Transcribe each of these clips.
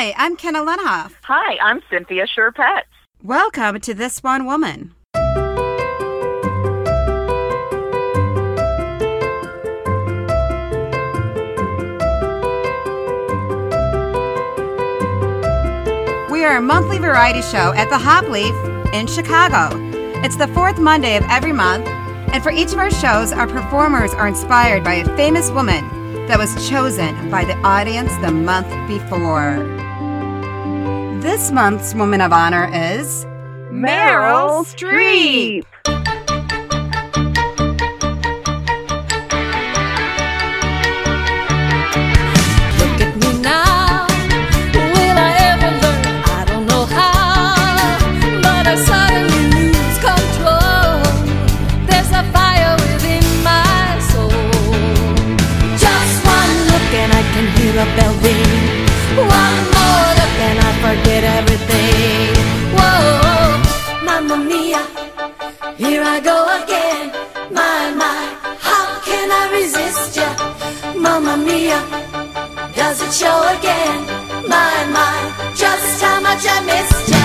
Hi, I'm Kenna Lenhoff. Hi, I'm Cynthia Sherpet. Welcome to This One Woman. We are a monthly variety show at the Hop Leaf in Chicago. It's the fourth Monday of every month, and for each of our shows, our performers are inspired by a famous woman that was chosen by the audience the month before. This month's Woman of Honor is Meryl Streep. Look Mamma mia. Does it show again? My, my, just how much I missed ya.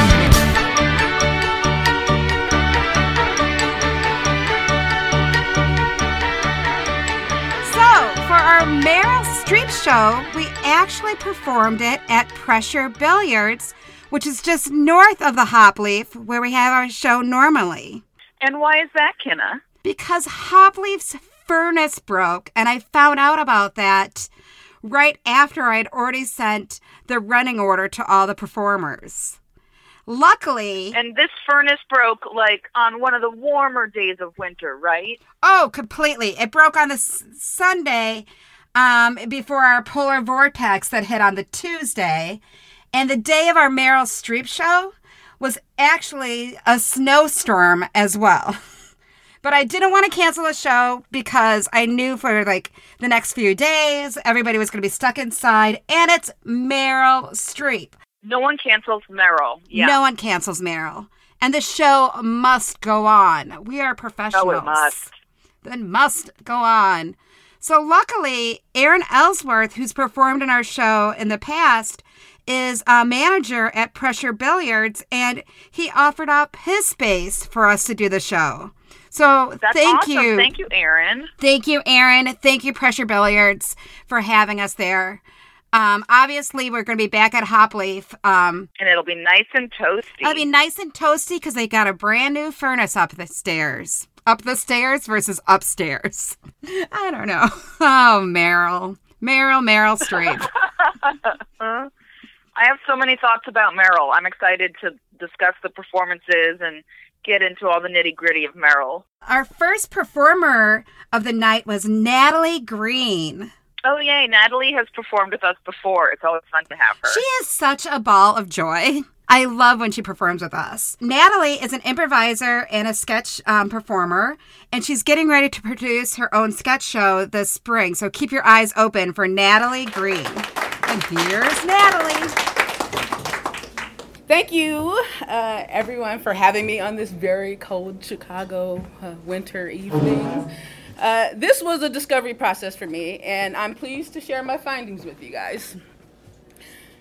So, for our Meryl Streep show, we actually performed it at Pressure Billiards, which is just north of the Hop Leaf, where we have our show normally. And why is that, Kenna? Because Hop Leaf's furnace broke, and I found out about that right after I had already sent the running order to all the performers. Luckily, And this furnace broke like on one of the warmer days of winter, right? Oh, completely. It broke on the s- Sunday um, before our polar vortex that hit on the Tuesday. And the day of our Meryl Streep show was actually a snowstorm as well. But I didn't want to cancel the show because I knew for like the next few days everybody was going to be stuck inside. And it's Meryl Streep. No one cancels Meryl. Yeah. No one cancels Meryl. And the show must go on. We are professionals. Oh, it must. Then must go on. So luckily, Aaron Ellsworth, who's performed in our show in the past, is a manager at Pressure Billiards, and he offered up his space for us to do the show. So That's thank awesome. you. Thank you, Aaron. Thank you, Aaron. Thank you, Pressure Billiards, for having us there. Um, obviously, we're going to be back at Hop Leaf. Um, And it'll be nice and toasty. It'll be nice and toasty because they got a brand new furnace up the stairs. Up the stairs versus upstairs. I don't know. Oh, Meryl. Meryl, Meryl Streep. I have so many thoughts about Meryl. I'm excited to discuss the performances and get into all the nitty gritty of Meryl. Our first performer of the night was Natalie Green. Oh, yay. Natalie has performed with us before. It's always fun to have her. She is such a ball of joy. I love when she performs with us. Natalie is an improviser and a sketch um, performer, and she's getting ready to produce her own sketch show this spring. So keep your eyes open for Natalie Green. And here's Natalie. Thank you, uh, everyone, for having me on this very cold Chicago uh, winter evening. Uh, this was a discovery process for me, and I'm pleased to share my findings with you guys.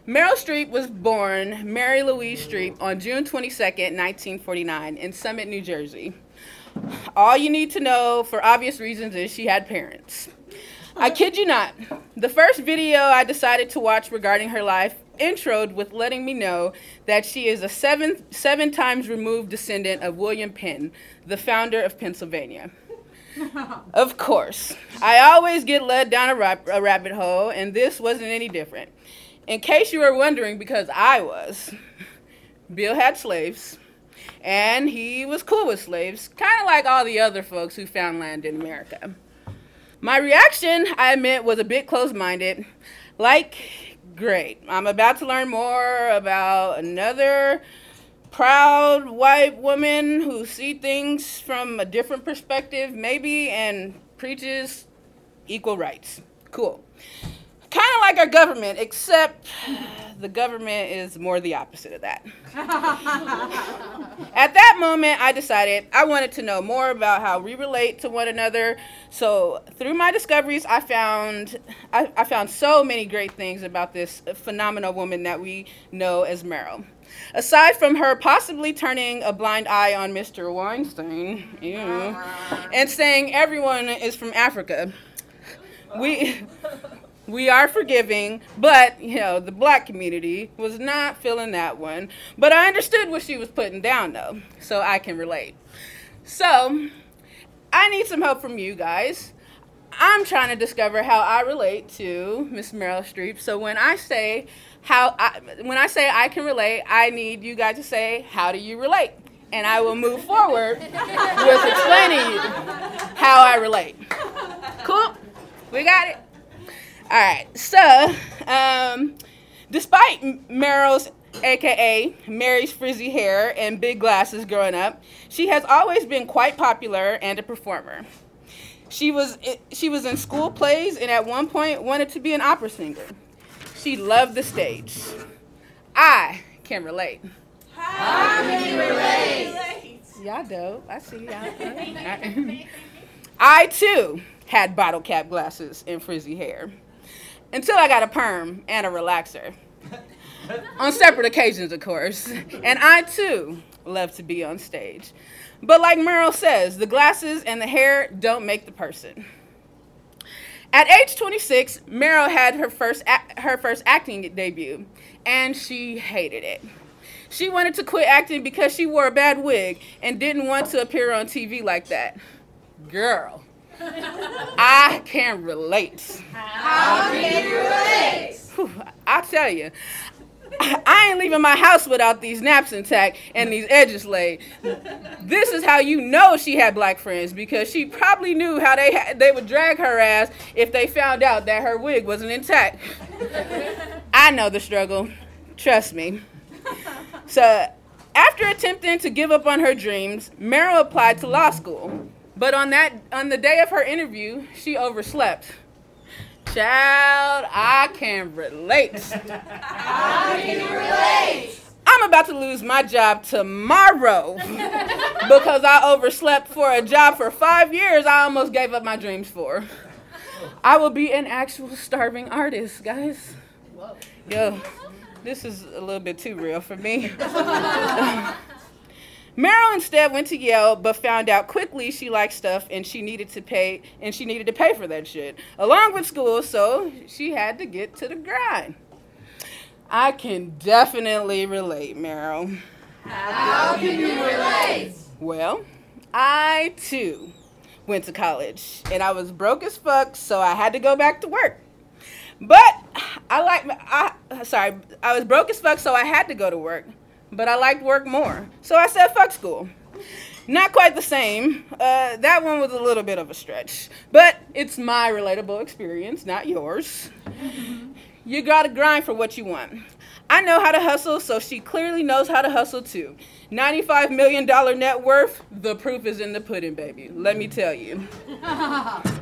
Meryl Streep was born Mary Louise Streep on June 22, 1949, in Summit, New Jersey. All you need to know, for obvious reasons, is she had parents. I kid you not. The first video I decided to watch regarding her life introed with letting me know that she is a seven, seven times removed descendant of William Penn, the founder of Pennsylvania. of course. I always get led down a, rap- a rabbit hole, and this wasn't any different. In case you were wondering, because I was, Bill had slaves, and he was cool with slaves, kind of like all the other folks who found land in America. My reaction, I admit, was a bit closed minded. Like, great. I'm about to learn more about another proud white woman who see things from a different perspective, maybe, and preaches equal rights. Cool. Kind of like our government, except the government is more the opposite of that. At that moment, I decided I wanted to know more about how we relate to one another. So through my discoveries, I found I, I found so many great things about this phenomenal woman that we know as Meryl. Aside from her possibly turning a blind eye on Mr. Weinstein, ew, and saying everyone is from Africa, we we are forgiving, but you know the black community was not feeling that one. But I understood what she was putting down though, so I can relate. So I need some help from you guys. I'm trying to discover how I relate to Miss Meryl Streep. So when I say how I, when I say I can relate, I need you guys to say how do you relate, and I will move forward with explaining you how I relate. Cool, we got it. All right. So, um, despite Meryl's aka Mary's frizzy hair and big glasses growing up, she has always been quite popular and a performer. She was she was in school plays and at one point wanted to be an opera singer. She loved the stage. I can relate. How can you relate? Y'all dope. I see y'all. I too had bottle cap glasses and frizzy hair until I got a perm and a relaxer. on separate occasions, of course. And I too love to be on stage. But like Meryl says, the glasses and the hair don't make the person. At age 26, Meryl had her first a- her first acting debut, and she hated it. She wanted to quit acting because she wore a bad wig and didn't want to appear on TV like that. Girl, I can relate. How can you relate? I tell you, I ain't leaving my house without these naps intact and these edges laid. This is how you know she had black friends because she probably knew how they ha- they would drag her ass if they found out that her wig wasn't intact. I know the struggle. Trust me. So, after attempting to give up on her dreams, Meryl applied to law school. But on that on the day of her interview, she overslept. Child, I can relate. How can relate? I'm about to lose my job tomorrow because I overslept for a job for five years I almost gave up my dreams for. I will be an actual starving artist, guys. Yo, this is a little bit too real for me. Meryl instead went to Yale, but found out quickly she liked stuff and she needed to pay and she needed to pay for that shit along with school, so she had to get to the grind. I can definitely relate, Meryl. How can you relate? Well, I too went to college and I was broke as fuck, so I had to go back to work. But I like I sorry, I was broke as fuck, so I had to go to work but I liked work more. So I said, fuck school. Not quite the same. Uh, that one was a little bit of a stretch, but it's my relatable experience, not yours. You gotta grind for what you want. I know how to hustle, so she clearly knows how to hustle too. $95 million net worth, the proof is in the pudding, baby. Let me tell you.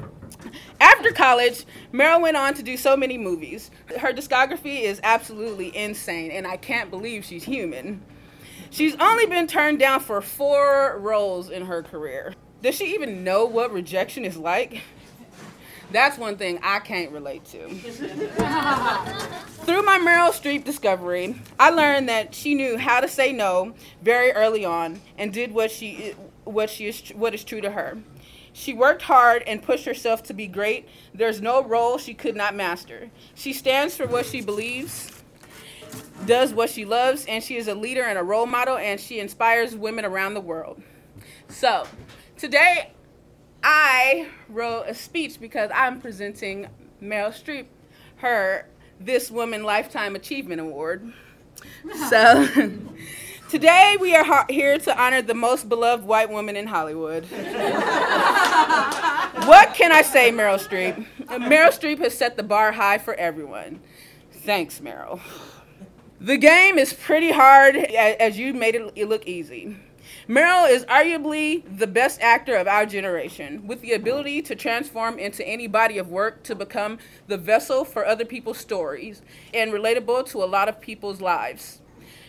After college, Meryl went on to do so many movies. Her discography is absolutely insane, and I can't believe she's human. She's only been turned down for four roles in her career. Does she even know what rejection is like? That's one thing I can't relate to. Through my Meryl Streep discovery, I learned that she knew how to say no very early on and did what she what she is what is true to her. She worked hard and pushed herself to be great. There's no role she could not master. She stands for what she believes, does what she loves, and she is a leader and a role model, and she inspires women around the world. So, today I wrote a speech because I'm presenting Meryl Streep her This Woman Lifetime Achievement Award. So, today we are ha- here to honor the most beloved white woman in Hollywood. what can I say, Meryl Streep? Meryl Streep has set the bar high for everyone. Thanks, Meryl. The game is pretty hard as you made it look easy. Meryl is arguably the best actor of our generation, with the ability to transform into any body of work to become the vessel for other people's stories and relatable to a lot of people's lives.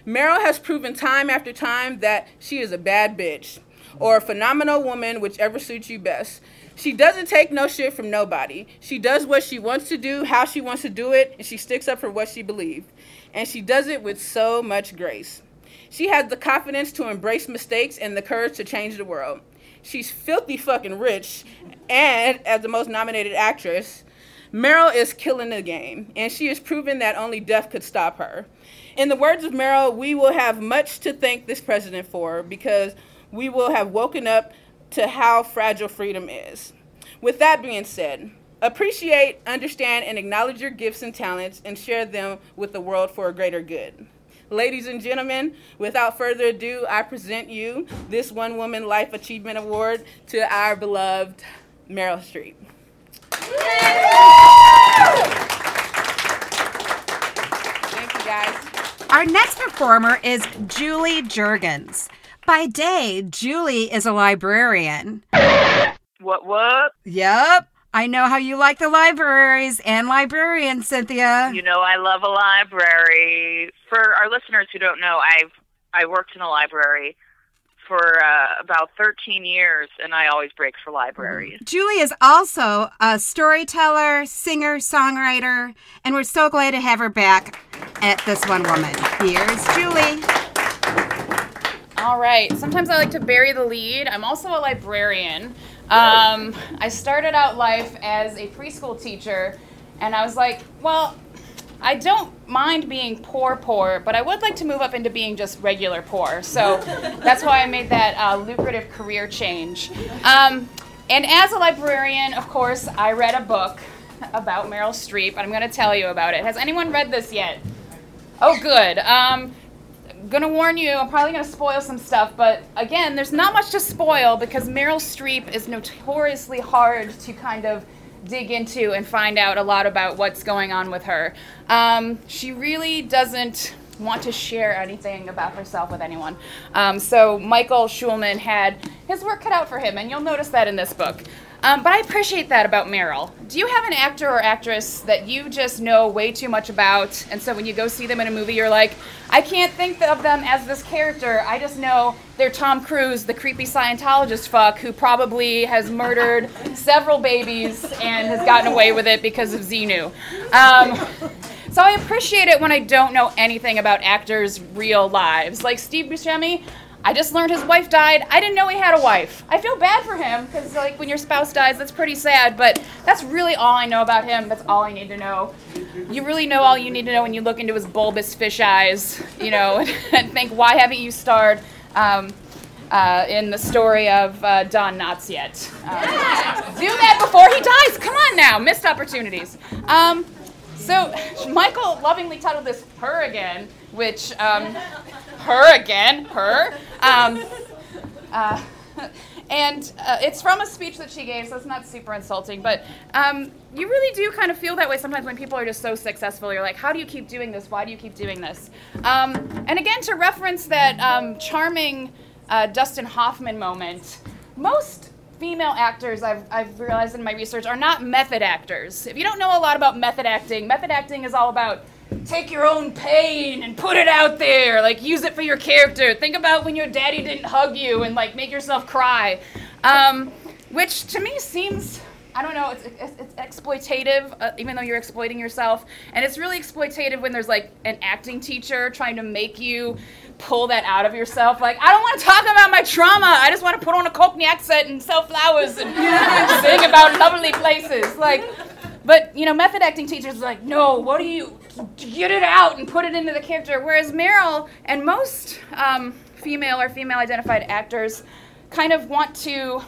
Meryl has proven time after time that she is a bad bitch or a phenomenal woman, whichever suits you best. She doesn't take no shit from nobody. She does what she wants to do, how she wants to do it, and she sticks up for what she believes. And she does it with so much grace. She has the confidence to embrace mistakes and the courage to change the world. She's filthy fucking rich, and as the most nominated actress, Meryl is killing the game, and she has proven that only death could stop her. In the words of Meryl, we will have much to thank this president for because we will have woken up to how fragile freedom is. With that being said, appreciate, understand, and acknowledge your gifts and talents and share them with the world for a greater good. Ladies and gentlemen, without further ado, I present you this One Woman Life Achievement Award to our beloved Meryl Streep. Thank you guys. Our next performer is Julie Jurgens. By day, Julie is a librarian. What? What? Yep. I know how you like the libraries and librarians, Cynthia. You know, I love a library. For our listeners who don't know, I've I worked in a library for uh, about 13 years, and I always break for libraries. Julie is also a storyteller, singer, songwriter, and we're so glad to have her back at This One Woman. Here's Julie. All right. Sometimes I like to bury the lead. I'm also a librarian. Um, I started out life as a preschool teacher, and I was like, well, I don't mind being poor, poor, but I would like to move up into being just regular poor. So that's why I made that uh, lucrative career change. Um, and as a librarian, of course, I read a book about Meryl Streep, and I'm going to tell you about it. Has anyone read this yet? Oh, good. Um, gonna warn you, I'm probably gonna spoil some stuff, but again, there's not much to spoil because Meryl Streep is notoriously hard to kind of dig into and find out a lot about what's going on with her. Um, she really doesn't want to share anything about herself with anyone. Um, so Michael Schulman had his work cut out for him, and you'll notice that in this book. Um, but I appreciate that about Meryl. Do you have an actor or actress that you just know way too much about, and so when you go see them in a movie, you're like, I can't think of them as this character. I just know they're Tom Cruise, the creepy Scientologist fuck who probably has murdered several babies and has gotten away with it because of Xenu. Um, so I appreciate it when I don't know anything about actors' real lives. Like Steve Buscemi, I just learned his wife died. I didn't know he had a wife. I feel bad for him because, like, when your spouse dies, that's pretty sad. But that's really all I know about him. That's all I need to know. You really know all you need to know when you look into his bulbous fish eyes, you know, and think, why haven't you starred um, uh, in the story of uh, Don Knotts yet? Um, do that before he dies. Come on now, missed opportunities. Um, so Michael lovingly titled this "Her Again," which um, her again, her. Um, uh, and uh, it's from a speech that she gave, so it's not super insulting. But um, you really do kind of feel that way sometimes when people are just so successful. You're like, how do you keep doing this? Why do you keep doing this? Um, and again, to reference that um, charming uh, Dustin Hoffman moment, most female actors I've, I've realized in my research are not method actors. If you don't know a lot about method acting, method acting is all about take your own pain and put it out there. Like use it for your character. Think about when your daddy didn't hug you and like make yourself cry. Um, which to me seems i don't know it's, it's, it's exploitative uh, even though you're exploiting yourself. And it's really exploitative when there's like an acting teacher trying to make you pull that out of yourself. Like i don't want to talk about my trauma. I just want to put on a cockney accent and sell flowers and sing about lovely places. Like but you know, method acting teachers are like, no, what do you get it out and put it into the character? Whereas Meryl and most um, female or female identified actors kind of want to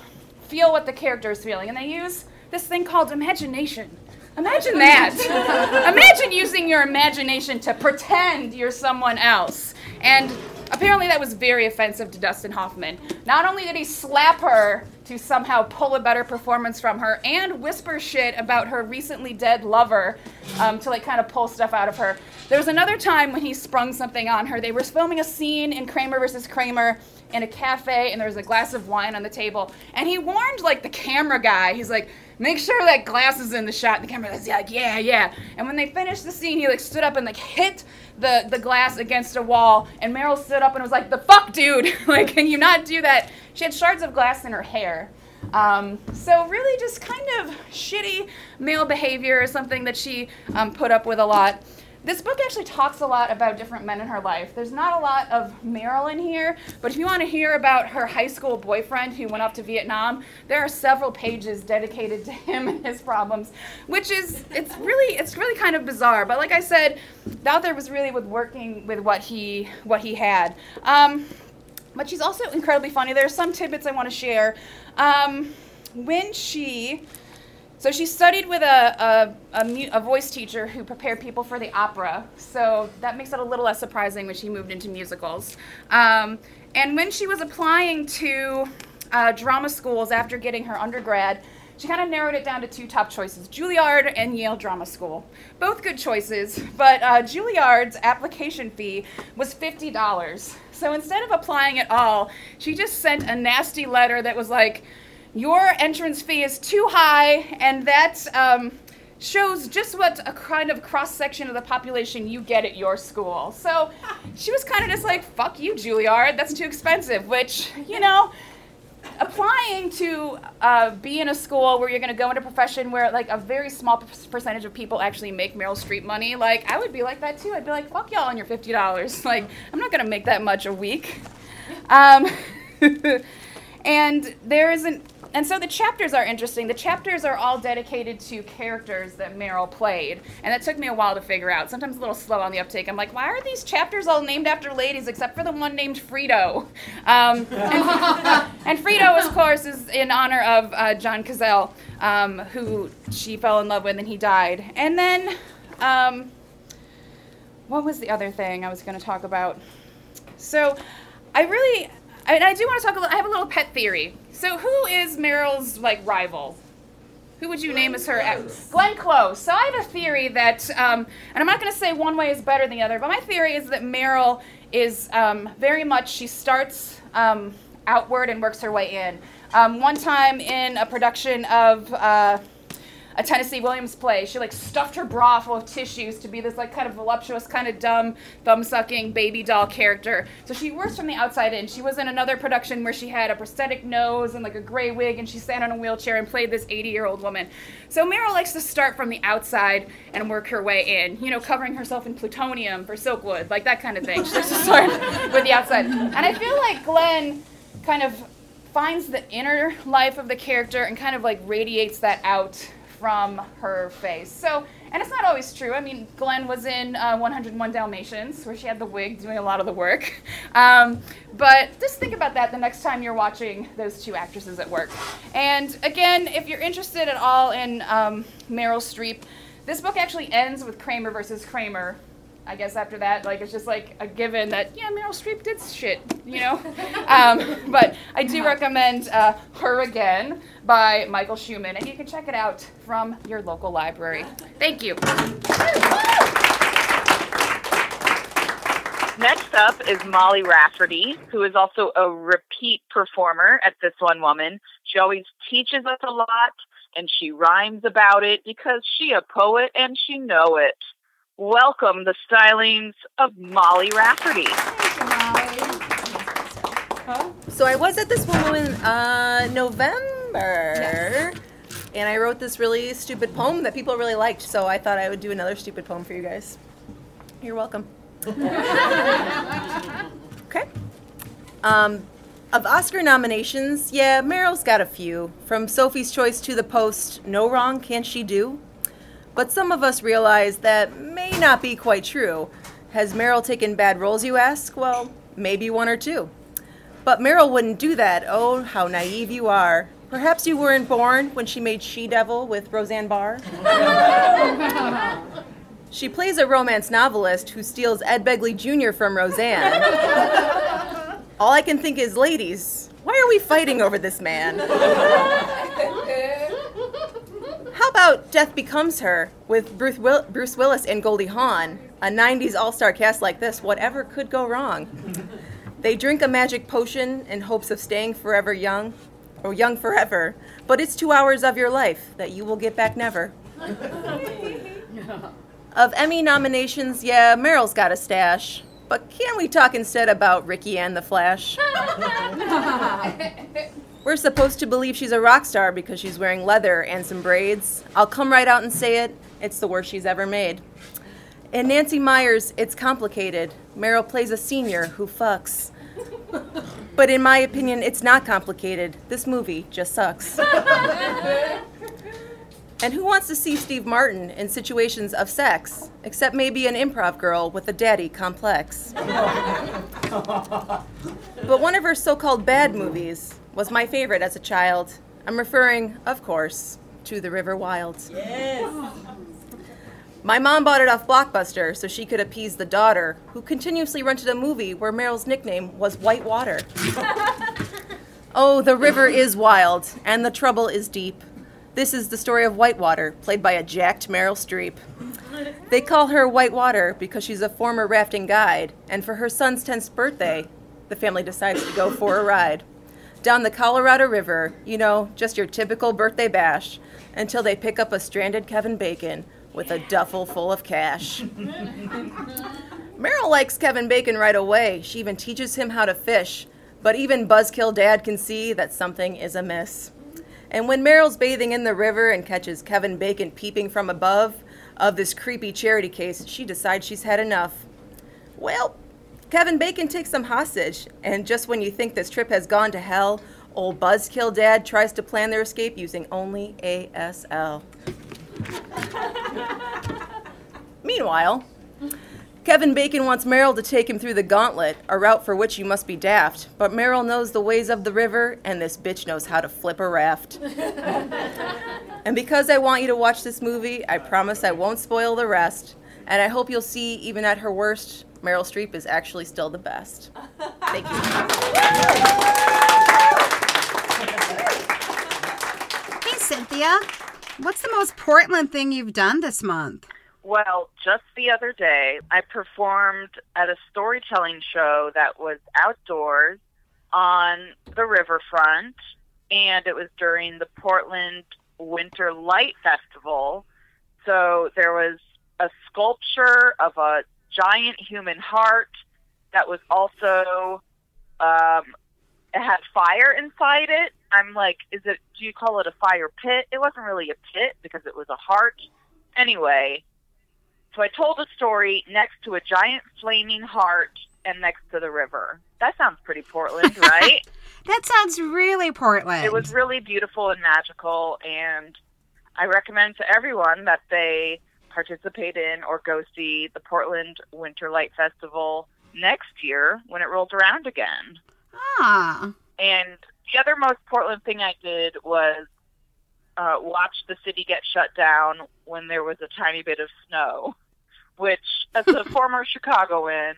feel what the character is feeling, and they use this thing called imagination. Imagine that. Imagine using your imagination to pretend you're someone else. And apparently that was very offensive to Dustin Hoffman. Not only did he slap her to somehow pull a better performance from her and whisper shit about her recently dead lover um, to like kind of pull stuff out of her. There was another time when he sprung something on her. They were filming a scene in Kramer versus Kramer in a cafe, and there was a glass of wine on the table, and he warned like the camera guy. He's like, "Make sure that glass is in the shot." And the camera guy's like, "Yeah, yeah." And when they finished the scene, he like stood up and like hit the the glass against a wall, and Meryl stood up and was like, "The fuck, dude! like, can you not do that?" She had shards of glass in her hair. Um, so really, just kind of shitty male behavior is something that she um, put up with a lot. This book actually talks a lot about different men in her life. There's not a lot of Marilyn here, but if you want to hear about her high school boyfriend who went off to Vietnam, there are several pages dedicated to him and his problems, which is it's really it's really kind of bizarre. But like I said, the author was really with working with what he what he had. Um, but she's also incredibly funny. There are some tidbits I want to share. Um, when she so she studied with a, a, a, a voice teacher who prepared people for the opera. So that makes it a little less surprising when she moved into musicals. Um, and when she was applying to uh, drama schools after getting her undergrad, she kind of narrowed it down to two top choices Juilliard and Yale Drama School. Both good choices, but uh, Juilliard's application fee was $50. So instead of applying at all, she just sent a nasty letter that was like, your entrance fee is too high, and that um, shows just what a kind of cross section of the population you get at your school. So she was kind of just like, fuck you, Juilliard, that's too expensive, which, you know, applying to uh, be in a school where you're going to go into a profession where like a very small p- percentage of people actually make Meryl Streep money, like I would be like that too. I'd be like, fuck y'all on your $50. Like, I'm not going to make that much a week. Um, and there isn't and so the chapters are interesting. The chapters are all dedicated to characters that Meryl played, and that took me a while to figure out. Sometimes a little slow on the uptake. I'm like, why are these chapters all named after ladies except for the one named Fredo? Um, and, and, Fredo, of course, is in honor of uh, John Cazale, um, who she fell in love with, and he died. And then, um, what was the other thing I was going to talk about? So, I really and I do want to talk a little. I have a little pet theory. So, who is Meryl's like rival? Who would you name as her? Close. Glenn Close. So I have a theory that, um, and I'm not going to say one way is better than the other, but my theory is that Meryl is um, very much she starts um, outward and works her way in. Um, one time in a production of. Uh, a Tennessee Williams play. She like stuffed her bra full of tissues to be this like kind of voluptuous, kind of dumb, thumb sucking baby doll character. So she works from the outside in. She was in another production where she had a prosthetic nose and like a gray wig and she sat on a wheelchair and played this 80 year old woman. So Meryl likes to start from the outside and work her way in, you know, covering herself in plutonium for Silkwood, like that kind of thing. She likes to start with the outside. And I feel like Glenn kind of finds the inner life of the character and kind of like radiates that out from her face. So, and it's not always true. I mean, Glenn was in uh, 101 Dalmatians, where she had the wig doing a lot of the work. Um, but just think about that the next time you're watching those two actresses at work. And again, if you're interested at all in um, Meryl Streep, this book actually ends with Kramer versus Kramer, I guess after that, like it's just like a given that yeah, Meryl Streep did shit, you know. um, but I do recommend uh, Her Again by Michael Schulman, and you can check it out from your local library. Thank you. Next up is Molly Rafferty, who is also a repeat performer at This One Woman. She always teaches us a lot, and she rhymes about it because she a poet and she know it welcome the stylings of Molly Rafferty. So I was at this one woman uh, November, yes. and I wrote this really stupid poem that people really liked. So I thought I would do another stupid poem for you guys. You're welcome. okay. Um, of Oscar nominations, yeah, Meryl's got a few. From Sophie's Choice to The Post, No Wrong Can She Do? But some of us realize that may not be quite true. Has Meryl taken bad roles, you ask? Well, maybe one or two. But Meryl wouldn't do that. Oh, how naive you are. Perhaps you weren't born when she made She Devil with Roseanne Barr. she plays a romance novelist who steals Ed Begley Jr. from Roseanne. All I can think is, ladies, Why are we fighting over this man? How about Death Becomes Her with Bruce, Will- Bruce Willis and Goldie Hawn? A 90s all star cast like this, whatever could go wrong? They drink a magic potion in hopes of staying forever young, or young forever, but it's two hours of your life that you will get back never. Of Emmy nominations, yeah, Meryl's got a stash. But can we talk instead about Ricki and the Flash? We're supposed to believe she's a rock star because she's wearing leather and some braids. I'll come right out and say it. It's the worst she's ever made. In Nancy Meyers, it's complicated. Meryl plays a senior who fucks. But in my opinion, it's not complicated. This movie just sucks. And who wants to see Steve Martin in situations of sex, except maybe an improv girl with a daddy complex? but one of her so called bad movies was my favorite as a child. I'm referring, of course, to The River Wild. My mom bought it off Blockbuster so she could appease the daughter, who continuously rented a movie where Meryl's nickname was White Water. oh, the river is wild, and the trouble is deep. This is the story of Whitewater, played by a jacked Meryl Streep. They call her Whitewater because she's a former rafting guide, and for her son's 10th birthday, the family decides to go for a ride. Down the Colorado River, you know, just your typical birthday bash, until they pick up a stranded Kevin Bacon with a duffel full of cash. Meryl likes Kevin Bacon right away. She even teaches him how to fish, but even Buzzkill Dad can see that something is amiss. And when Meryl's bathing in the river and catches Kevin Bacon peeping from above of this creepy charity case, she decides she's had enough. Well, Kevin Bacon takes them hostage, and just when you think this trip has gone to hell, old Buzzkill Dad tries to plan their escape using only ASL. Meanwhile, Kevin Bacon wants Meryl to take him through the gauntlet, a route for which you must be daft. But Meryl knows the ways of the river, and this bitch knows how to flip a raft. and because I want you to watch this movie, I promise I won't spoil the rest. And I hope you'll see, even at her worst, Meryl Streep is actually still the best. Thank you. Hey, Cynthia. What's the most Portland thing you've done this month? Well, just the other day, I performed at a storytelling show that was outdoors on the riverfront, and it was during the Portland Winter Light Festival. So there was a sculpture of a giant human heart that was also, um, it had fire inside it. I'm like, is it, do you call it a fire pit? It wasn't really a pit because it was a heart. Anyway, so I told a story next to a giant flaming heart and next to the river. That sounds pretty Portland, right? That sounds really Portland. it was really beautiful and magical, and I recommend to everyone that they participate in or go see the Portland Winter Light Festival next year when it rolls around again. Ah. And the other most Portland thing I did was uh, watch the city get shut down when there was a tiny bit of snow, which, as a former Chicagoan,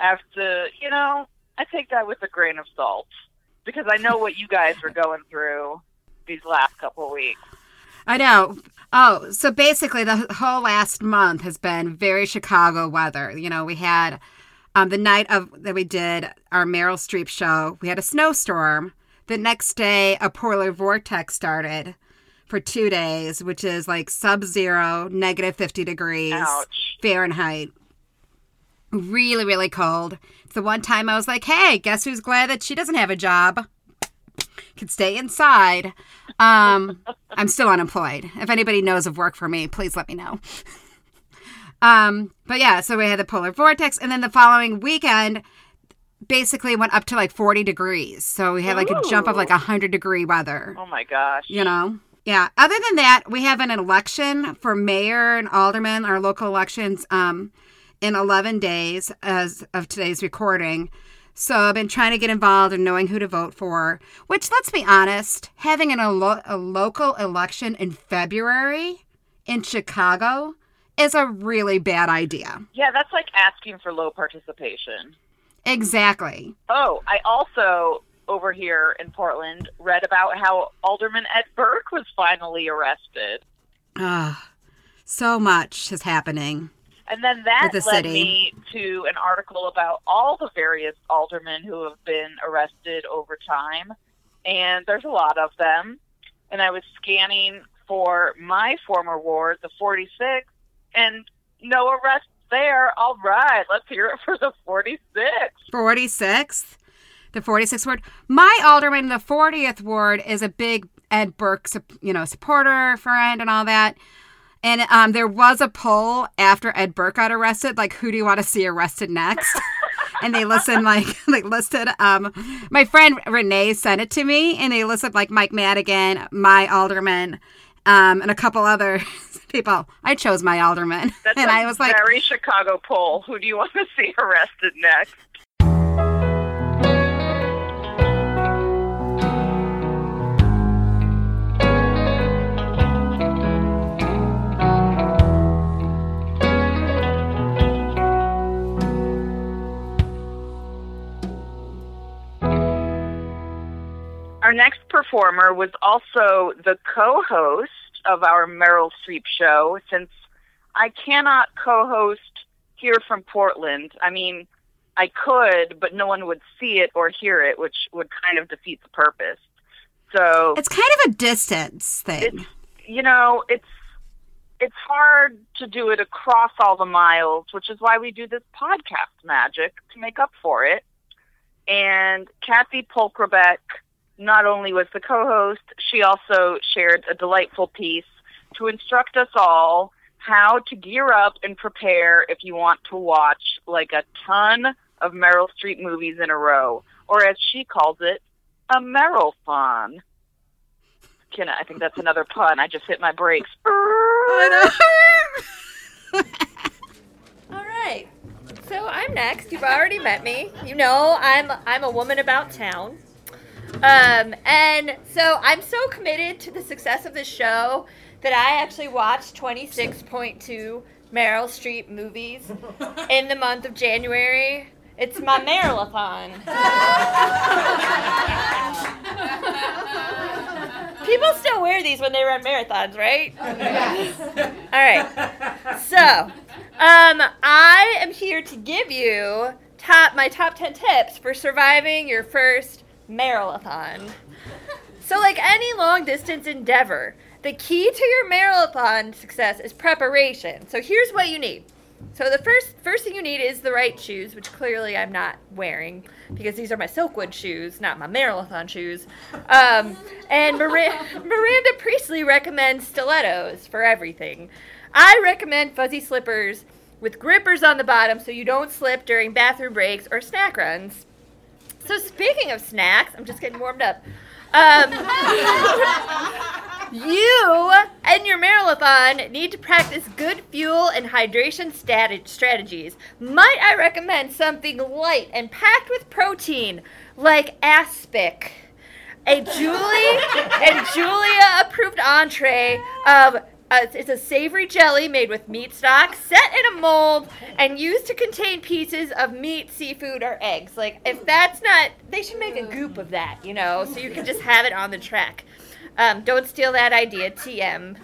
I have to, you know, I take that with a grain of salt because I know what you guys were going through these last couple of weeks. I know. Oh, so basically, the whole last month has been very Chicago weather. You know, we had um, the night of that we did our Meryl Streep show. We had a snowstorm. The next day, a polar vortex started for two days, which is like sub-zero, negative fifty degrees Ouch. Fahrenheit. Really, really cold. It's the one time I was like, "Hey, guess who's glad that she doesn't have a job? Can stay inside." Um, I'm still unemployed. If anybody knows of work for me, please let me know. Um, but yeah, so we had the polar vortex, and then the following weekend basically went up to like 40 degrees. So we had like a jump of like 100 degree weather, Oh my gosh. you know? Yeah. Other than that, we have an election for mayor and alderman, our local elections, um, in 11 days as of today's recording. So I've been trying to get involved in knowing who to vote for, which let's be honest, having an, a local election in February in Chicago is a really bad idea. Yeah, that's like asking for low participation. Exactly. Oh, I also over here in Portland read about how Alderman Ed Burke was finally arrested. Ah, so much is happening. And then that the led city. me to an article about all the various aldermen who have been arrested over time. And there's a lot of them. And I was scanning for my former ward, the 46, and no arrests there. All right, let's hear it for the 46. 46th, the 46th ward. My alderman in the 40th ward is a big Ed Burke, you know, supporter, friend, and all that. And um, there was a poll after Ed Burke got arrested, like who do you want to see arrested next? and they listened like they listed. Um, my friend Renee sent it to me, and they listed like Mike Madigan, my alderman, um, and a couple other people. I chose my alderman, That's and a I was like, very Chicago poll. Who do you want to see arrested next? Performer was also the co host of our Meryl Streep show since I cannot co host here from Portland. I mean, I could, but no one would see it or hear it, which would kind of defeat the purpose. So, it's kind of a distance thing. you know, it's it's hard to do it across all the miles, which is why we do this podcast magic to make up for it. And Kathy Polkrabeck not only was the co-host, she also shared a delightful piece to instruct us all how to gear up and prepare if you want to watch like a ton of Meryl Streep movies in a row, or as she calls it, a Meryl-thon. Kenna, I think that's another pun. I just hit my brakes. All right. So I'm next. You've already met me. You know I'm I'm a woman about town. Um, and so I'm so committed to the success of this show that I actually watched 26.2 Meryl Streep movies in the month of January. It's my Meryl-a-thon. People still wear these when they run marathons, right? Yes. All right. So, um, I am here to give you top my top ten tips for surviving your first marathon. So, like any long distance endeavor, the key to your marathon success is preparation. So, here's what you need. So the first first thing you need is the right shoes, which clearly I'm not wearing because these are my Silkwood shoes, not my marathon shoes. Um, and Mira- Miranda Priestly recommends stilettos for everything. I recommend fuzzy slippers with grippers on the bottom so you don't slip during bathroom breaks or snack runs. So speaking of snacks, I'm just getting warmed up. Um, you and your marathon need to practice good fuel and hydration stati- strategies. Might I recommend something light and packed with protein, like aspic? A Julie and Julia approved entree of uh, it's a savory jelly made with meat stock, set in a mold, and used to contain pieces of meat, seafood, or eggs. Like, if that's not, they should make a goop of that, you know, so you can just have it on the track. Um, don't steal that idea, TM.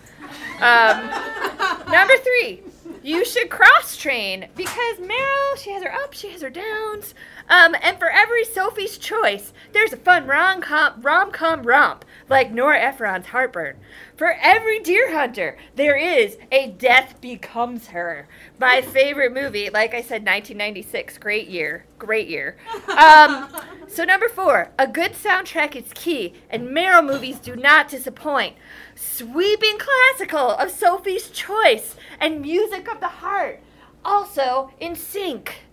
Um, number three, you should cross train because Meryl, she has her ups, she has her downs. Um, and for every Sophie's choice, there's a fun rom com rom com romp like Nora Ephron's Heartburn. For every deer hunter, there is a Death Becomes Her. My favorite movie, like I said, 1996, great year, great year. Um, so number four, a good soundtrack is key, and Meryl movies do not disappoint. Sweeping classical of Sophie's Choice and music of the heart, also in sync.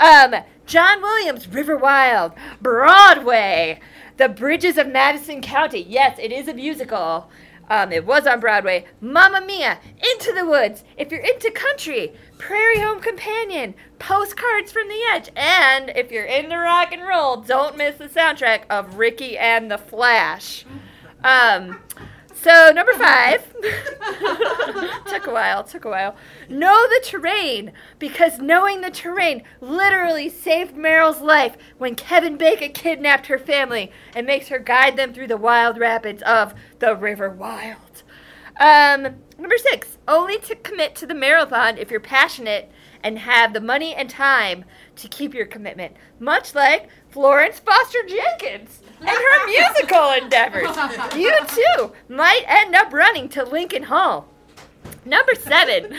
Um, John Williams, River Wild, Broadway, The Bridges of Madison County. Yes, it is a musical. Um, it was on Broadway. Mamma Mia, Into the Woods. If you're into country, Prairie Home Companion, Postcards from the Edge, and if you're into rock and roll, don't miss the soundtrack of Ricki and the Flash. Um, So number five took a while. Took a while. Know the terrain because knowing the terrain literally saved Meryl's life when Kevin Bacon kidnapped her family and makes her guide them through the wild rapids of the River Wild. Um, number six. Only to commit to the marathon if you're passionate and have the money and time to keep your commitment, much like Florence Foster Jenkins and her musical endeavors. You too might end up running to Lincoln Hall. Number seven.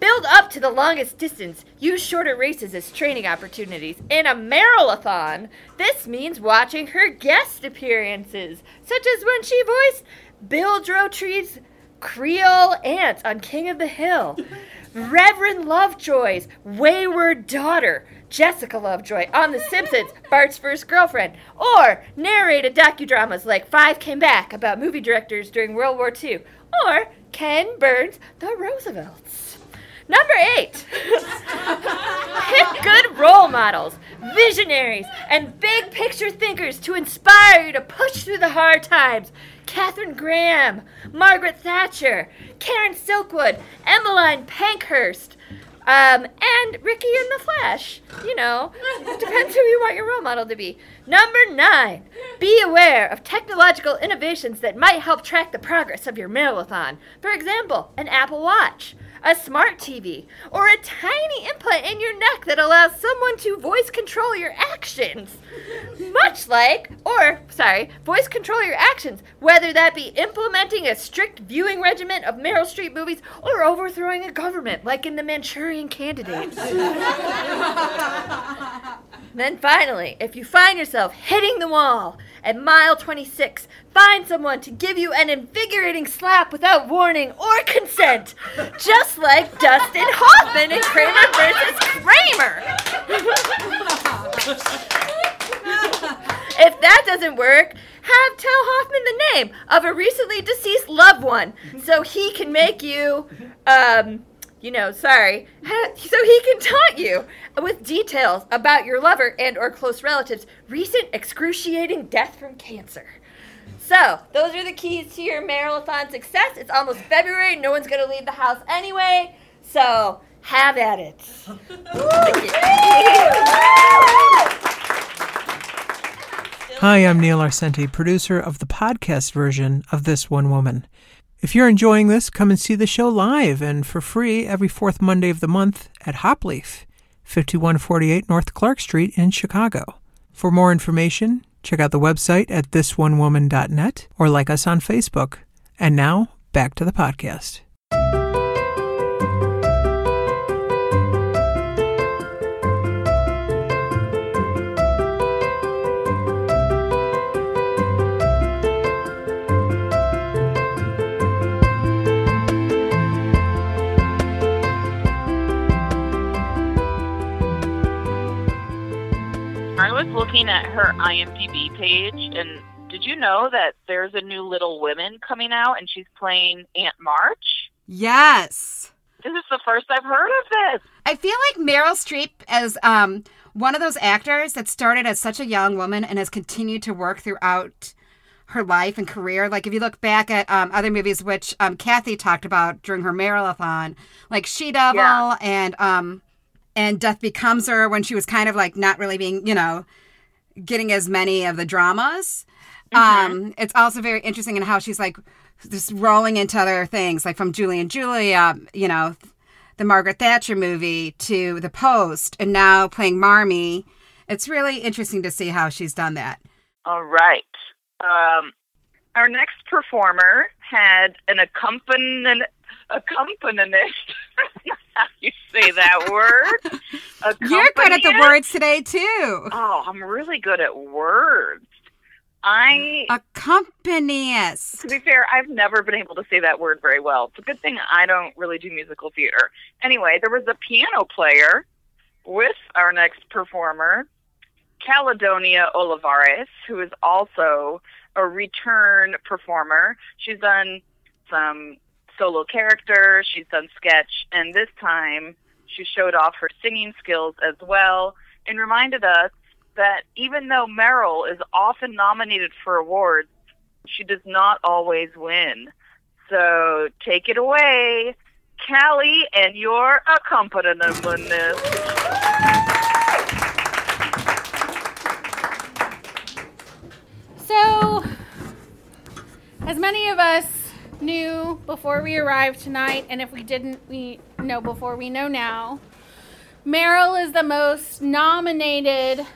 Build up to the longest distance. Use shorter races as training opportunities. In a marathon, this means watching her guest appearances, such as when she voiced Bill Dauterive's Creole aunt on King of the Hill. Reverend Lovejoy's wayward daughter, Jessica Lovejoy, on The Simpsons, Bart's first girlfriend, or narrated docudramas like Five Came Back about movie directors during World War II, or Ken Burns' The Roosevelts. Number eight, pick good role models, visionaries, and big picture thinkers to inspire you to push through the hard times. Katharine Graham, Margaret Thatcher, Karen Silkwood, Emmeline Pankhurst, um, and Ricki and the Flash. You know, it depends who you want your role model to be. Number nine, be aware of technological innovations that might help track the progress of your marathon. For example, an Apple Watch, a smart TV, or a tiny implant in your neck that allows someone to voice control your actions. Much like, or, sorry, voice control your actions, whether that be implementing a strict viewing regimen of Meryl Streep movies or overthrowing a government, like in The Manchurian Candidate. Then finally, if you find yourself hitting the wall at mile 26, find someone to give you an invigorating slap without warning or consent, just like Dustin Hoffman in Kramer versus Kramer. if that doesn't work, have tell Hoffman the name of a recently deceased loved one so he can make you um you know, sorry, so he can taunt you with details about your lover and or close relatives' recent excruciating death from cancer. So, those are the keys to your marathon success. It's almost February. No one's going to leave the house anyway. So, have at it. Hi, I'm Neil Arcenti, producer of the podcast version of This One Woman. If you're enjoying this, come and see the show live and for free every fourth Monday of the month at Hopleaf, 5148 North Clark Street in Chicago. For more information, check out the website at thisonewoman.net or like us on Facebook. And now, back to the podcast. Looking at her IMDb page, and did you know that there's a new Little Women coming out, and she's playing Aunt March? Yes. This is the first I've heard of this. I feel like Meryl Streep as um, one of those actors that started as such a young woman and has continued to work throughout her life and career. Like if you look back at um, other movies, which um, Kathy talked about during her marathon, like She Devil Yeah. and um, and Death Becomes Her, when she was kind of like not really being, you know, getting as many of the dramas. Um, it's also very interesting in how she's like just rolling into other things, like from Julie and Julia, you know, the Margaret Thatcher movie to The Post, and now playing Marmee. It's really interesting to see how she's done that. All right. Um, our next performer had an accompanist. Accompanist. You say that word? You're good at the words today too. Oh, I'm really good at words. I, Accompanist. to be fair, I've never been able to say that word very well. It's a good thing I don't really do musical theater. Anyway, there was a piano player with our next performer, Caledonia Olivares, who is also a return performer. She's done some solo character, she's done sketch, and this time she showed off her singing skills as well and reminded us that even though Meryl is often nominated for awards, she does not always win. So take it away, Callie, and your accompaniment. So, as many of us knew before we arrived tonight, and if we didn't, we know before we know now, Meryl is the most nominated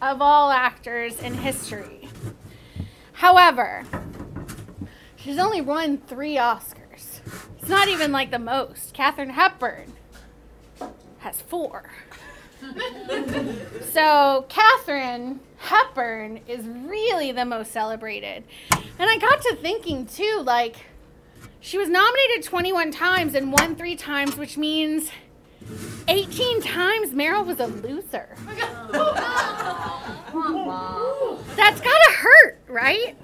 of all actors in history. However, she's only won three Oscars. It's not even like the most. Katherine Hepburn has four. so Katherine Hepburn is really the most celebrated. And I got to thinking too, like, she was nominated 21 times and won three times, which means 18 times Meryl was a loser. That's gotta hurt, right?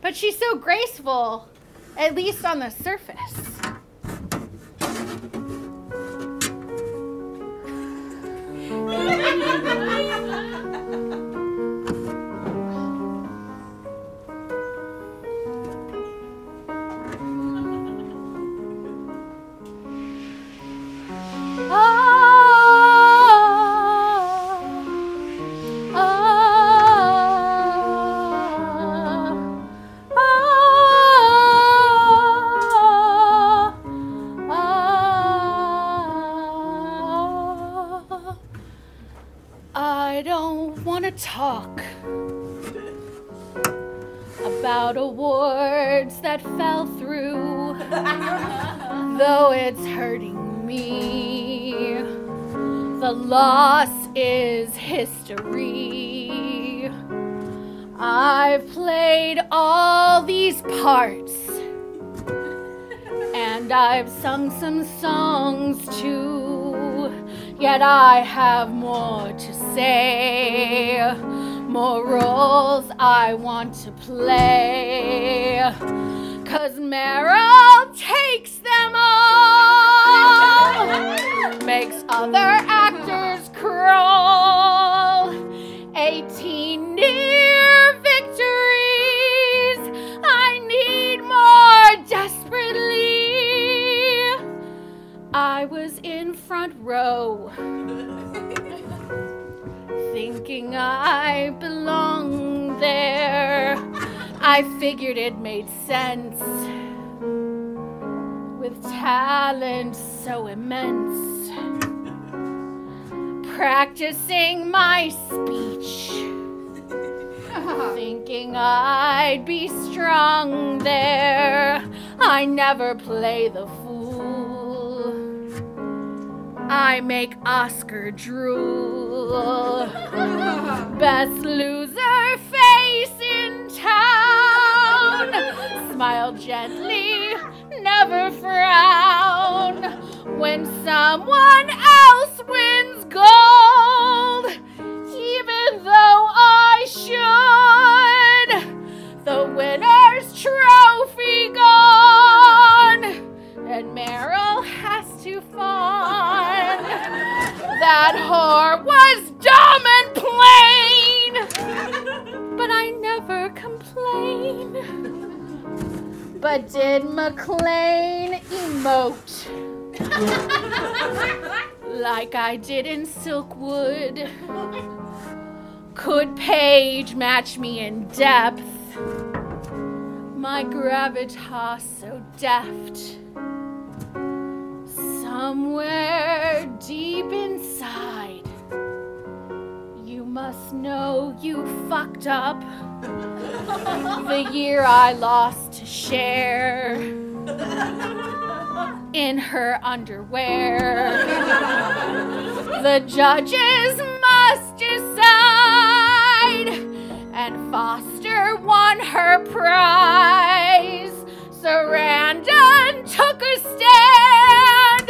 But she's so graceful, at least on the surface. loss is history. I've played all these parts, and I've sung some songs too. Yet I have more to say, more roles I want to play. Cause Meryl takes them all, makes other actors crawl. 18 near victories, I need more desperately. I was in front row, thinking I belonged there. I figured it made sense with talent so immense. Practicing my speech, thinking I'd be strong there. I never play the fool. I make Oscar drool. Best loser face in town. Smile gently, never frown. When someone Did MacLaine emote like I did in Silkwood? Could Page match me in depth? My gravitas so deft. Somewhere deep inside, you must know you fucked up the year I lost to Cher in her underwear. the judges must decide, and Foster won her prize. Sarandon took a stand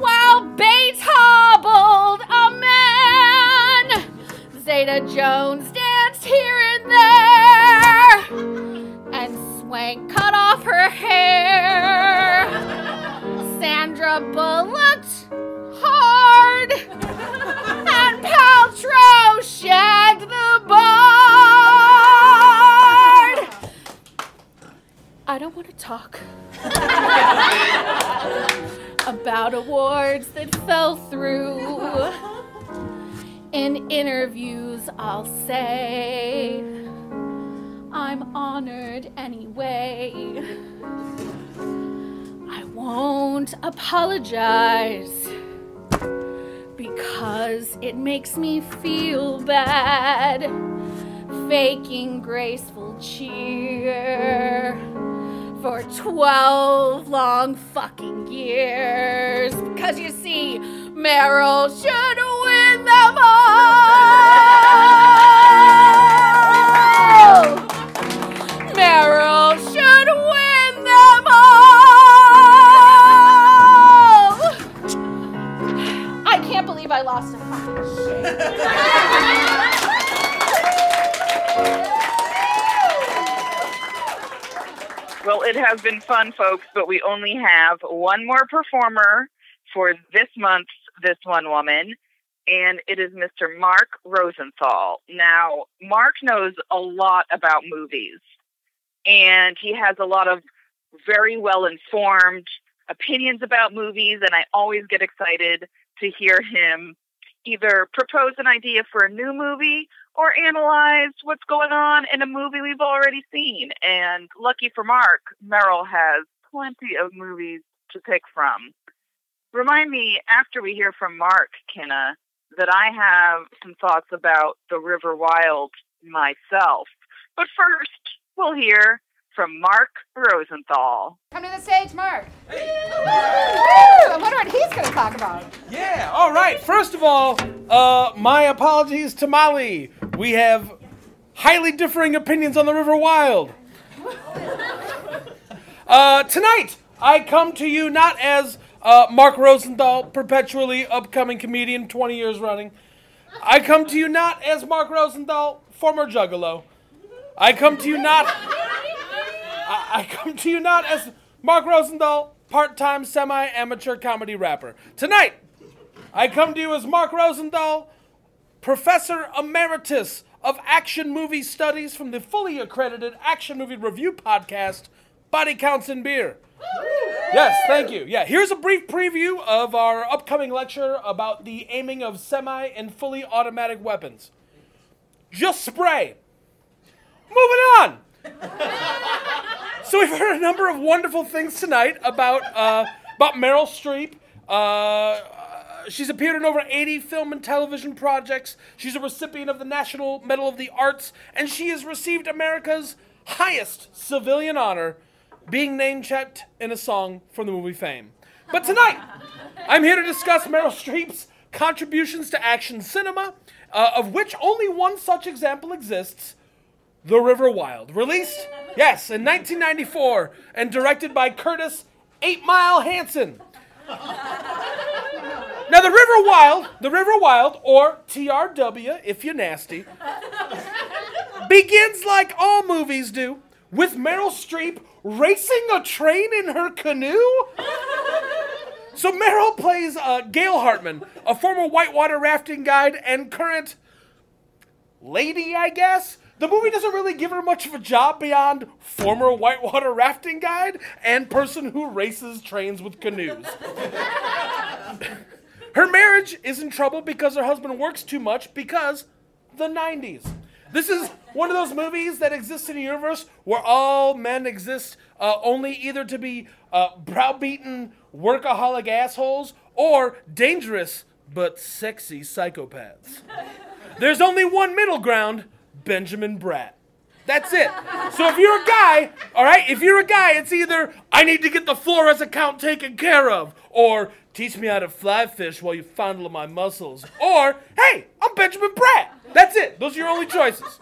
while Bates hobbled a man. Zeta Jones there, and Swank cut off her hair. Sandra Bullocked hard, and Paltrow shagged the bard. I don't want to talk about awards that fell through. In interviews, I'll say I'm honored anyway. I won't apologize because it makes me feel bad faking graceful cheer for 12 long fucking years. Because you see, Meryl should win them all. Well, it has been fun, folks, but we only have one more performer for this month's This One Woman, and it is Mr. Mark Rosenthal. Now, Mark knows a lot about movies, and he has a lot of very well informed opinions about movies, and I always get excited to hear him either propose an idea for a new movie or analyze what's going on in a movie we've already seen. And lucky for Mark, Meryl has plenty of movies to pick from. Remind me after we hear from Mark, Kenna, that I have some thoughts about the River Wild myself. But first, we'll hear from Mark Rosenthal. Come to the stage, Mark. Woo! I wonder what he's going to talk about. Yeah, all right. First of all, uh, my apologies to Molly. We have highly differing opinions on the River Wild. Uh, tonight, I come to you not as uh, Mark Rosenthal, perpetually upcoming comedian, 20 years running. I come to you not as Mark Rosenthal, former juggalo. I come to you not. I, I come to you not as Mark Rosenthal, part-time semi-amateur comedy rapper. Tonight, I come to you as Mark Rosenthal, Professor Emeritus of Action Movie Studies from the fully accredited Action Movie Review podcast, Body Counts and Beer. Yes, thank you. Yeah, here's a brief preview of our upcoming lecture about the aiming of semi and fully automatic weapons. Just spray. Moving on. So we've heard a number of wonderful things tonight about uh, about Meryl Streep. Uh, she's appeared in over 80 film and television projects. She's a recipient of the National Medal of the Arts, and she has received America's highest civilian honor, being name checked in a song from the movie Fame. But tonight, I'm here to discuss Meryl Streep's contributions to action cinema, uh, of which only one such example exists the River Wild, released, yes, in 1994 and directed by Curtis Eight Mile Hanson. Now, the River Wild, the River Wild, or TRW if you're nasty, begins like all movies do with Meryl Streep racing a train in her canoe. So Meryl plays uh, Gail Hartman, a former whitewater rafting guide and current lady, I guess. The movie doesn't really give her much of a job beyond former whitewater rafting guide and person who races trains with canoes. her marriage is in trouble because her husband works too much because the 90s. This is one of those movies that exists in a universe where all men exist uh, only either to be uh, browbeaten workaholic assholes or dangerous but sexy psychopaths. There's only one middle ground Benjamin Bratt. That's it. So if you're a guy, all right, if you're a guy, it's either I need to get the Flores account taken care of, or teach me how to fly fish while you fondle my muscles, or hey, I'm Benjamin Bratt. That's it. Those are your only choices.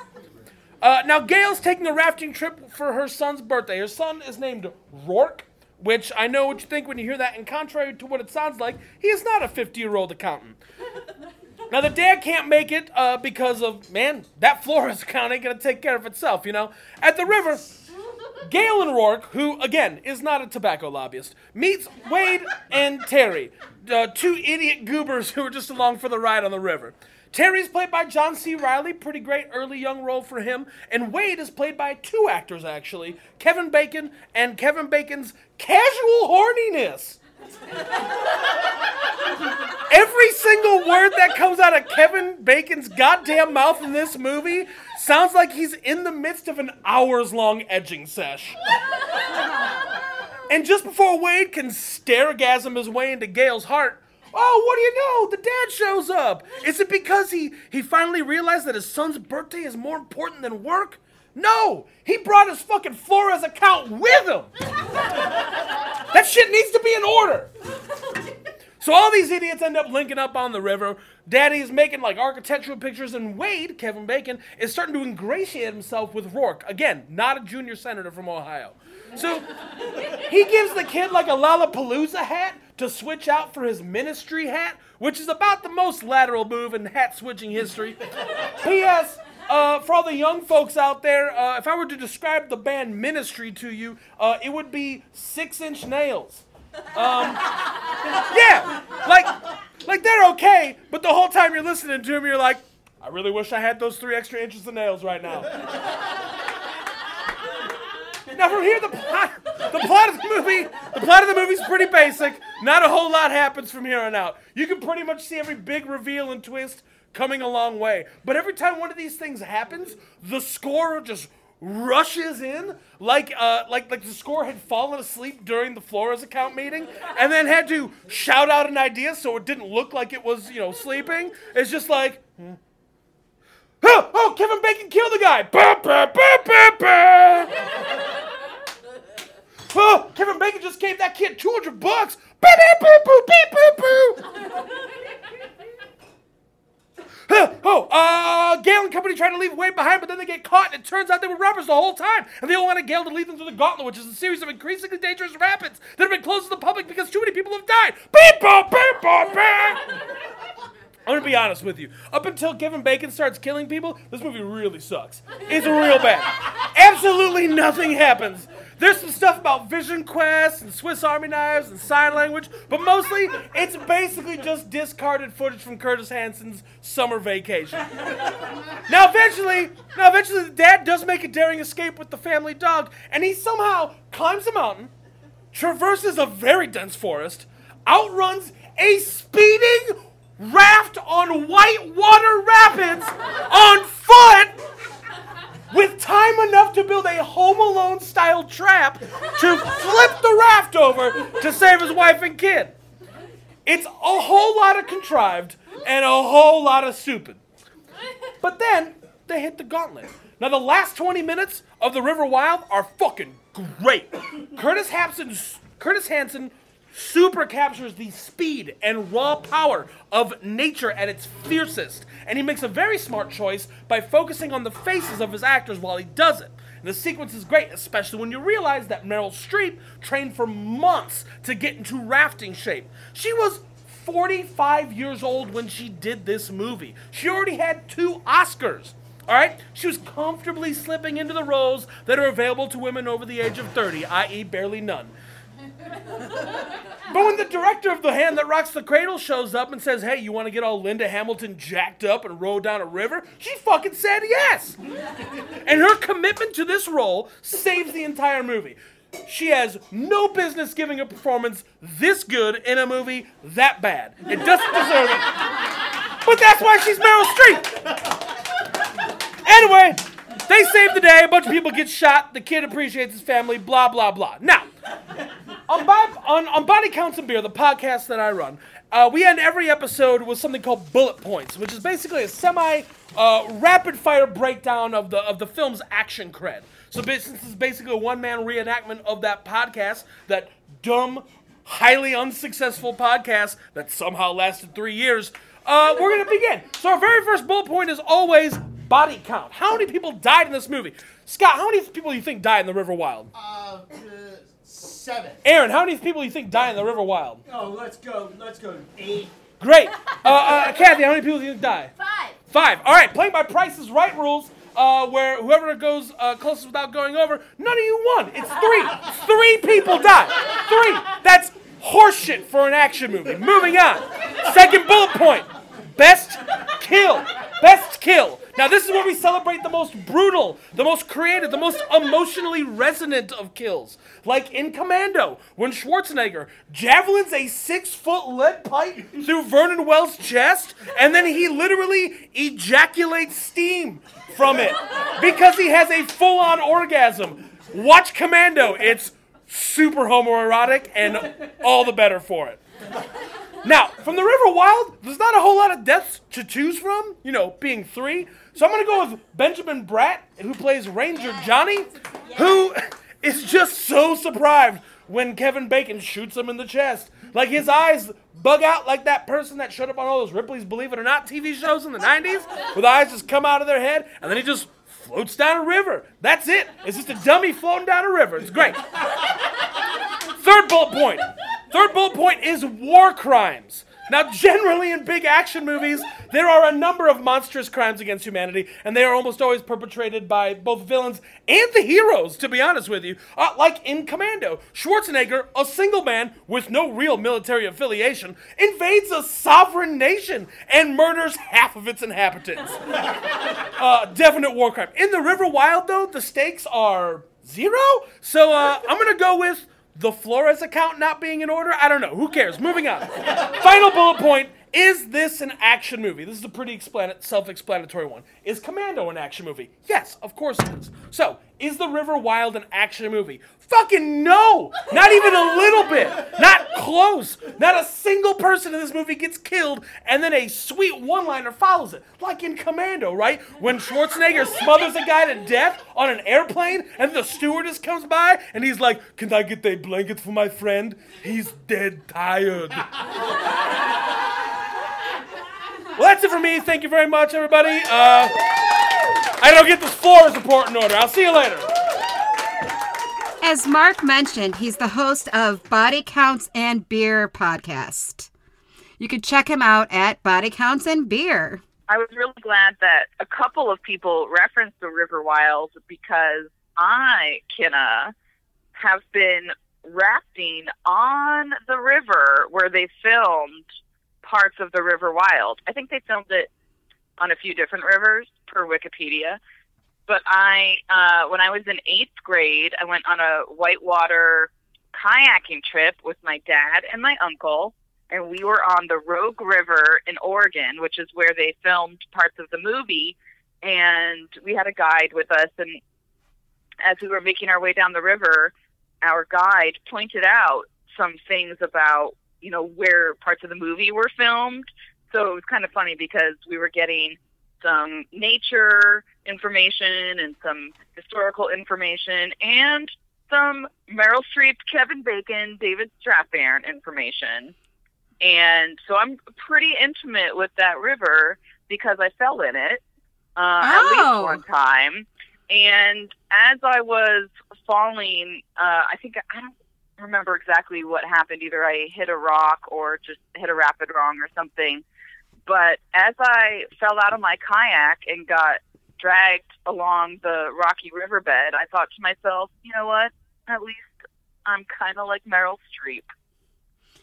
Uh, now, Gail's taking a rafting trip for her son's birthday. Her son is named Rourke, which I know what you think when you hear that, and contrary to what it sounds like, he is not a 50 year old accountant. Now the dad can't make it uh, because of man that Flores account ain't gonna take care of itself, you know. At the river, Galen Rourke, who again is not a tobacco lobbyist, meets Wade and Terry, uh, two idiot goobers who are just along for the ride on the river. Terry's played by John C. Reilly, pretty great early young role for him. And Wade is played by two actors, actually Kevin Bacon and Kevin Bacon's casual horniness. Every single word that comes out of Kevin Bacon's goddamn mouth in this movie sounds like he's in the midst of an hours long edging sesh. And just before Wade can staregasm his way into Gail's heart, oh, what do you know? The dad shows up. Is it because he, he finally realized that his son's birthday is more important than work? No, he brought his fucking Flores account with him. that shit needs to be in order. So all these idiots end up linking up on the river. Daddy's making like architectural pictures, and Wade, Kevin Bacon, is starting to ingratiate himself with Rourke. Again, not a junior senator from Ohio. So he gives the kid like a Lollapalooza hat to switch out for his ministry hat, which is about the most lateral move in hat switching history. P.S. Uh, for all the young folks out there, uh, if I were to describe the band Ministry to you, uh, it would be six inch nails. Um, yeah, like, like they're okay, but the whole time you're listening to them, you're like, I really wish I had those three extra inches of nails right now. Now from here, the plot, the plot of the movie, the plot of the movie's pretty basic. Not a whole lot happens from here on out. You can pretty much see every big reveal and twist coming a long way. But every time one of these things happens, the score just rushes in like uh like like the score had fallen asleep during the Flores account meeting and then had to shout out an idea so it didn't look like it was, you know, sleeping. It's just like. Oh, oh, Kevin Bacon killed the guy. Bah, bah, bah. Oh, Kevin Bacon just gave that kid 200 bucks. Huh, Oh, uh, Gail and company try to leave Wade behind, but then they get caught, and it turns out they were robbers the whole time. And they all wanted Gail to lead them through the gauntlet, which is a series of increasingly dangerous rapids that have been closed to the public because too many people have died. Beep, boop, beep, boop, beep. I'm gonna be honest with you. Up until Kevin Bacon starts killing people, this movie really sucks. It's real bad. Absolutely nothing happens. There's some stuff about Vision Quest and Swiss Army knives and sign language, but mostly it's basically just discarded footage from Curtis Hanson's summer vacation. Now eventually, now eventually the dad does make a daring escape with the family dog, and he somehow climbs a mountain, traverses a very dense forest, outruns a speeding raft on whitewater rapids on foot with time enough to build a Home Alone style trap to flip the raft over to save his wife and kid. It's a whole lot of contrived and a whole lot of stupid. But then they hit the gauntlet. Now the last 20 minutes of the River Wild are fucking great. Curtis Hanson, Curtis super captures the speed and raw power of nature at its fiercest. And he makes a very smart choice by focusing on the faces of his actors while he does it. And the sequence is great, especially when you realize that Meryl Streep trained for months to get into rafting shape. She was 45 years old when she did this movie. She already had two Oscars. All right? She was comfortably slipping into the roles that are available to women over the age of 30, i.e., barely none. But when the director of The Hand That Rocks the Cradle shows up and says, hey, you want to get all Linda Hamilton jacked up and row down a river? She fucking said yes. and her commitment to this role saves the entire movie. She has no business giving a performance this good in a movie that bad. It doesn't deserve it. But that's why she's Meryl Streep. Anyway, they save the day. A bunch of people get shot. The kid appreciates his family. Blah blah blah. Now, on, Bob, on, on Body Counts and Beer, the podcast that I run, uh, we end every episode with something called bullet points, which is basically a semi uh, rapid fire breakdown of the of the film's action cred. So since this is basically a one man reenactment of that podcast, that dumb, highly unsuccessful podcast that somehow lasted three years, uh, we're gonna begin. So our very first bullet point is always body count. How many people died in this movie? Scott, how many people do you think died in the River Wild? Uh, seven. Aaron, how many people do you think die in the River Wild? Oh, let's go. Let's go. Eight. Great. Uh, uh, Kathy, how many people do you think die? Five. Five. All right, playing by Price Is Right rules, uh, where whoever goes uh, closest without going over, none of you won. It's three. three people die. Three. That's horseshit for an action movie. Moving on. Second bullet point. Best kill. Best kill. Now, this is where we celebrate the most brutal, the most creative, the most emotionally resonant of kills. Like in Commando, when Schwarzenegger javelins a six foot lead pipe through Vernon Wells' chest, and then he literally ejaculates steam from it because he has a full on orgasm. Watch Commando. It's super homoerotic and all the better for it. Now, from the River Wild, there's not a whole lot of deaths to choose from, you know, being three. So I'm going to go with Benjamin Bratt, who plays Ranger Johnny, who is just so surprised when Kevin Bacon shoots him in the chest. Like his eyes bug out like that person that showed up on all those Ripley's Believe It or Not TV shows in the 90s, where the eyes just come out of their head, and then he just floats down a river. That's it. It's just a dummy floating down a river. It's great. Third bullet point. Third bullet point is war crimes. Now, generally in big action movies, there are a number of monstrous crimes against humanity, and they are almost always perpetrated by both villains and the heroes, to be honest with you. Uh, like in Commando, Schwarzenegger, a single man with no real military affiliation, invades a sovereign nation and murders half of its inhabitants. uh, definite war crime. In the River Wild, though, the stakes are zero, so uh, I'm gonna go with the Flores account not being in order? I don't know. Who cares? Moving on. Final bullet point. Is this an action movie? This is a pretty self explanatory one. Is Commando an action movie? Yes, of course it is. So, is The River Wild an action movie? Fucking no! Not even a little bit! Not close! Not a single person in this movie gets killed, and then a sweet one liner follows it. Like in Commando, right? When Schwarzenegger smothers a guy to death on an airplane, and the stewardess comes by, and he's like, Can I get a blanket for my friend? He's dead tired. Well, that's it for me. Thank you very much, everybody. Uh, I don't get this Flores report important order. I'll see you later. As Mark mentioned, he's the host of Body Counts and Beer podcast. You can check him out at Body Counts and Beer. I was really glad that a couple of people referenced the River Wild because I, Kenna, have been rafting on the river where they filmed parts of the River Wild. I think they filmed it on a few different rivers per Wikipedia. But I, uh, when I was in eighth grade, I went on a whitewater kayaking trip with my dad and my uncle, and we were on the Rogue River in Oregon, which is where they filmed parts of the movie. And we had a guide with us, and as we were making our way down the river, our guide pointed out some things about you know where parts of the movie were filmed. So it was kind of funny because we were getting some nature information and some historical information and some Meryl Streep, Kevin Bacon, David Strathairn information. And so I'm pretty intimate with that river because I fell in it uh, at Oh. least one time. And as I was falling, uh, I think I don't remember exactly what happened. Either I hit a rock or just hit a rapid wrong or something. But as I fell out of my kayak and got dragged along the rocky riverbed, I thought to myself, you know what? At least I'm kind of like Meryl Streep.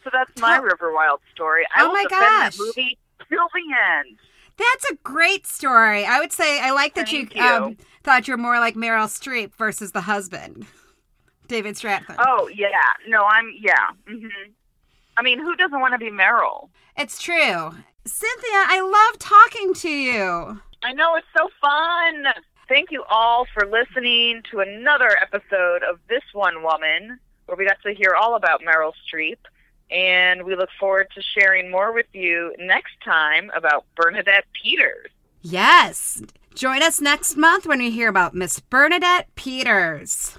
So that's my Oh. River Wild story. I Oh my gosh. that movie till the end. That's a great story. I would say I like that Thank you, you. Um, thought you're more like Meryl Streep versus the husband, David Strathairn. Oh yeah, no, I'm yeah. hmm I mean, who doesn't want to be Meryl? It's true. Cynthia, I love talking to you. I know it's so fun. Thank you all for listening to another episode of This One Woman, where we got to hear all about Meryl Streep. And we look forward to sharing more with you next time about Bernadette Peters. Yes. Join us next month when we hear about Miss Bernadette Peters.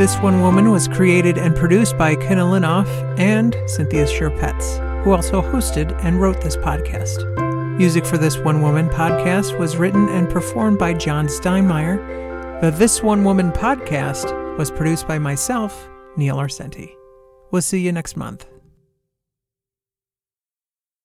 This One Woman was created and produced by Kenna Linoff and Cynthia Sherpetz, who also hosted and wrote this podcast. Music for This One Woman podcast was written and performed by John Steinmeier. The This One Woman podcast was produced by myself, Neil Arcenti. We'll see you next month.